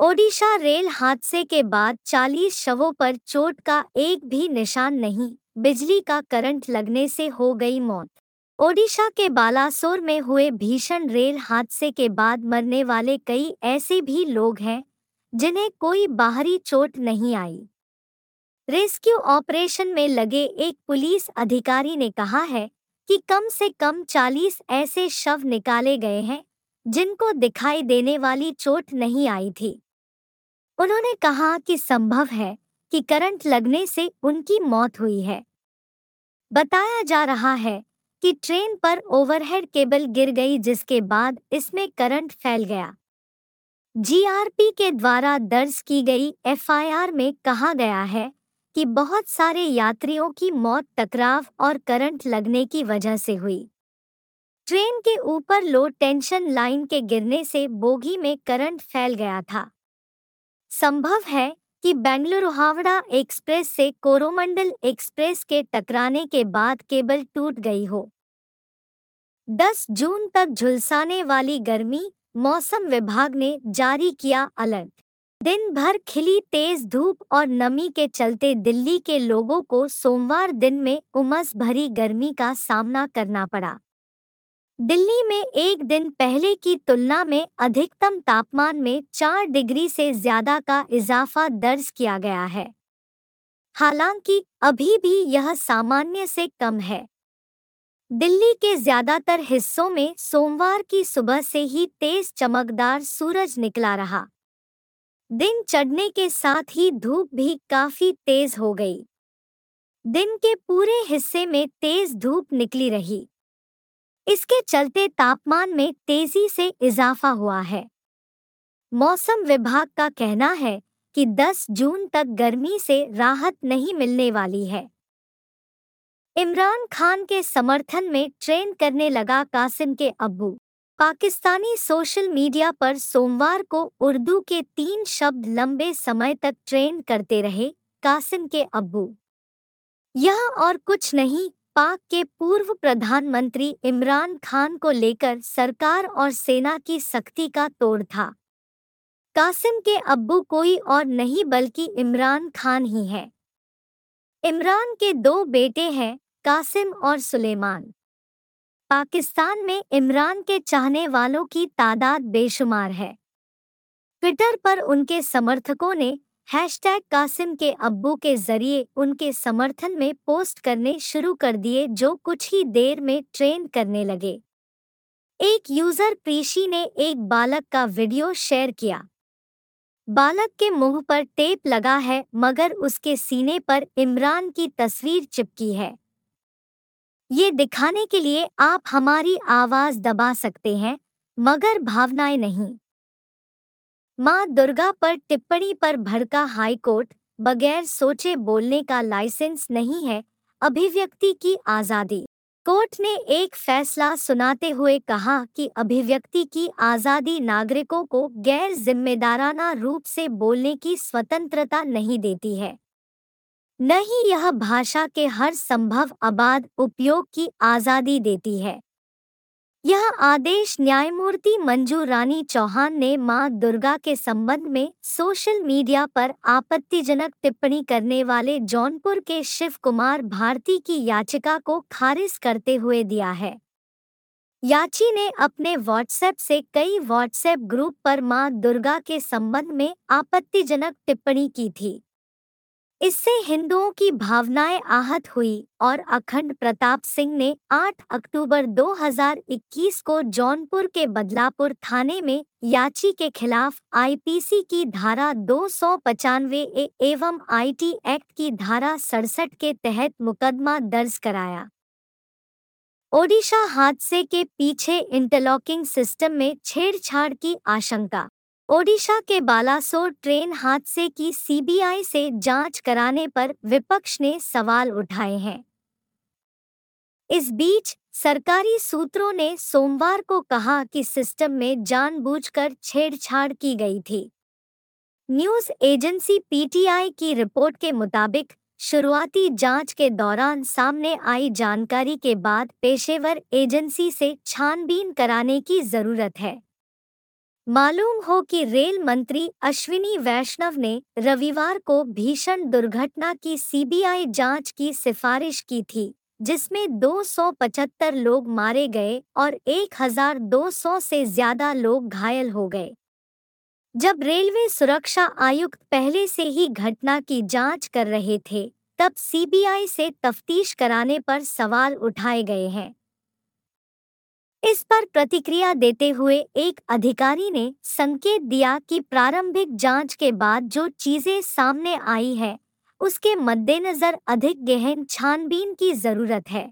Odisha rail हादसे के बाद 40 शवों पर चोट का एक भी निशान नहीं, बिजली का करंट लगने से हो गई मौत। ओडिशा के बालासोर में हुए भीषण रेल हादसे के बाद मरने वाले कई ऐसे भी लोग हैं, जिन्हें कोई बाहरी चोट नहीं आई। रेस्क्यू ऑपरेशन में लगे एक पुलिस अधिकारी ने कहा है कि कम से कम 40 ऐसे शव निकाले गए हैं, जिनको दिखाई देने वाली चोट नहीं आई थी। उन्होंने कहा कि संभव है कि करंट लगने से उनकी मौत हुई है। बताया जा रहा है कि ट्रेन पर ओवरहेड केबल गिर गई, जिसके बाद इसमें करंट फैल गया। जीआरपी के द्वारा दर्ज की गई एफआईआर में कहा गया है कि बहुत सारे यात्रियों की मौत टकराव और करंट लगने की वजह से हुई। ट्रेन के ऊपर लो टेंशन लाइन के गिरने से बोगी में करंट फैल गया था। संभव है कि बेंगलुरु हावड़ा एक्सप्रेस से कोरोमंडल एक्सप्रेस के टकराने के बाद केबल टूट गई हो। 10 जून तक झुलसाने वाली गर्मी मौसम विभाग ने जारी किया अलर्ट। दिन भर खिली तेज धूप और नमी के चलते दिल्ली के लोगों को सोमवार दिन में उमस भरी गर्मी का सामना करना पड़ा। दिल्ली में एक दिन पहले की तुलना में अधिकतम तापमान में चार डिग्री से ज़्यादा का इजाफा दर्ज किया गया है। हालाँकि अभी भी यह सामान्य से कम है। दिल्ली के ज़्यादातर हिस्सों में सोमवार की सुबह से ही तेज चमकदार सूरज निकला रहा। दिन चढ़ने के साथ ही धूप भी काफ़ी तेज हो गई। दिन के पूरे हिस्से में तेज धूप निकली रही। इसके चलते तापमान में तेज़ी से इजाफा हुआ है। मौसम विभाग का कहना है कि 10 जून तक गर्मी से राहत नहीं मिलने वाली है। इमरान खान के समर्थन में ट्रेन करने लगा कासिम के अब्बू। पाकिस्तानी सोशल मीडिया पर सोमवार को उर्दू के तीन शब्द लंबे समय तक ट्रेन करते रहे कासिम के अब्बू। यह और कुछ नहीं पाक के पूर्व प्रधानमंत्री इमरान खान को लेकर सरकार और सेना की सख्ती का तोड़ था। कासिम के अब्बू कोई और नहीं बल्कि इमरान खान ही है। इमरान के दो बेटे हैं, कासिम और सुलेमान। पाकिस्तान में इमरान के चाहने वालों की तादाद बेशुमार है। ट्विटर पर उनके समर्थकों ने हैशटैग कासिम के अब्बू के ज़रिए उनके समर्थन में पोस्ट करने शुरू कर दिए, जो कुछ ही देर में ट्रेंड करने लगे। एक यूज़र प्रीशी ने एक बालक का वीडियो शेयर किया। बालक के मुँह पर टेप लगा है, मगर उसके सीने पर इमरान की तस्वीर चिपकी है। ये दिखाने के लिए आप हमारी आवाज़ दबा सकते हैं, मगर भावनाएँ नहीं। माँ दुर्गा पर टिप्पणी पर भड़का हाईकोर्ट, बगैर सोचे बोलने का लाइसेंस नहीं है, अभिव्यक्ति की आज़ादी। कोर्ट ने एक फैसला सुनाते हुए कहा कि अभिव्यक्ति की आज़ादी नागरिकों को गैर जिम्मेदाराना रूप से बोलने की स्वतंत्रता नहीं देती है। न ही यह भाषा के हर संभव आबाद उपयोग की आज़ादी देती है। यह आदेश न्यायमूर्ति मंजू रानी चौहान ने माँ दुर्गा के संबंध में सोशल मीडिया पर आपत्तिजनक टिप्पणी करने वाले जौनपुर के शिव कुमार भारती की याचिका को खारिज करते हुए दिया है। याची ने अपने व्हाट्सएप से कई व्हाट्सएप ग्रुप पर माँ दुर्गा के संबंध में आपत्तिजनक टिप्पणी की थी। इससे हिंदुओं की भावनाएँ आहत हुई और अखंड प्रताप सिंह ने 8 अक्टूबर 2021 को जौनपुर के बदलापुर थाने में याची के खिलाफ आईपीसी की धारा दो सौ पचानवे एवं आईटी एक्ट की धारा सड़सठ के तहत मुकदमा दर्ज कराया। ओडिशा हादसे के पीछे इंटरलॉकिंग सिस्टम में छेड़छाड़ की आशंका ओडिशा के बालासोर ट्रेन हादसे की सीबीआई से जाँच कराने पर विपक्ष ने सवाल उठाए हैं। इस बीच सरकारी सूत्रों ने सोमवार को कहा कि सिस्टम में जानबूझकर छेड़छाड़ की गई थी। न्यूज़ एजेंसी पीटीआई की रिपोर्ट के मुताबिक शुरुआती जाँच के दौरान सामने आई जानकारी के बाद पेशेवर एजेंसी से छानबीन कराने की ज़रूरत है। मालूम हो कि रेल मंत्री अश्विनी वैष्णव ने रविवार को भीषण दुर्घटना की सीबीआई जाँच की सिफारिश की थी, जिसमें 275 लोग मारे गए और 1200 से ज़्यादा लोग घायल हो गए। जब रेलवे सुरक्षा आयुक्त पहले से ही घटना की जाँच कर रहे थे, तब सीबीआई से तफ्तीश कराने पर सवाल उठाए गए हैं। इस पर प्रतिक्रिया देते हुए एक अधिकारी ने संकेत दिया कि प्रारंभिक जाँच के बाद जो चीज़ें सामने आई है, उसके मद्देनजर अधिक गहन छानबीन की ज़रूरत है।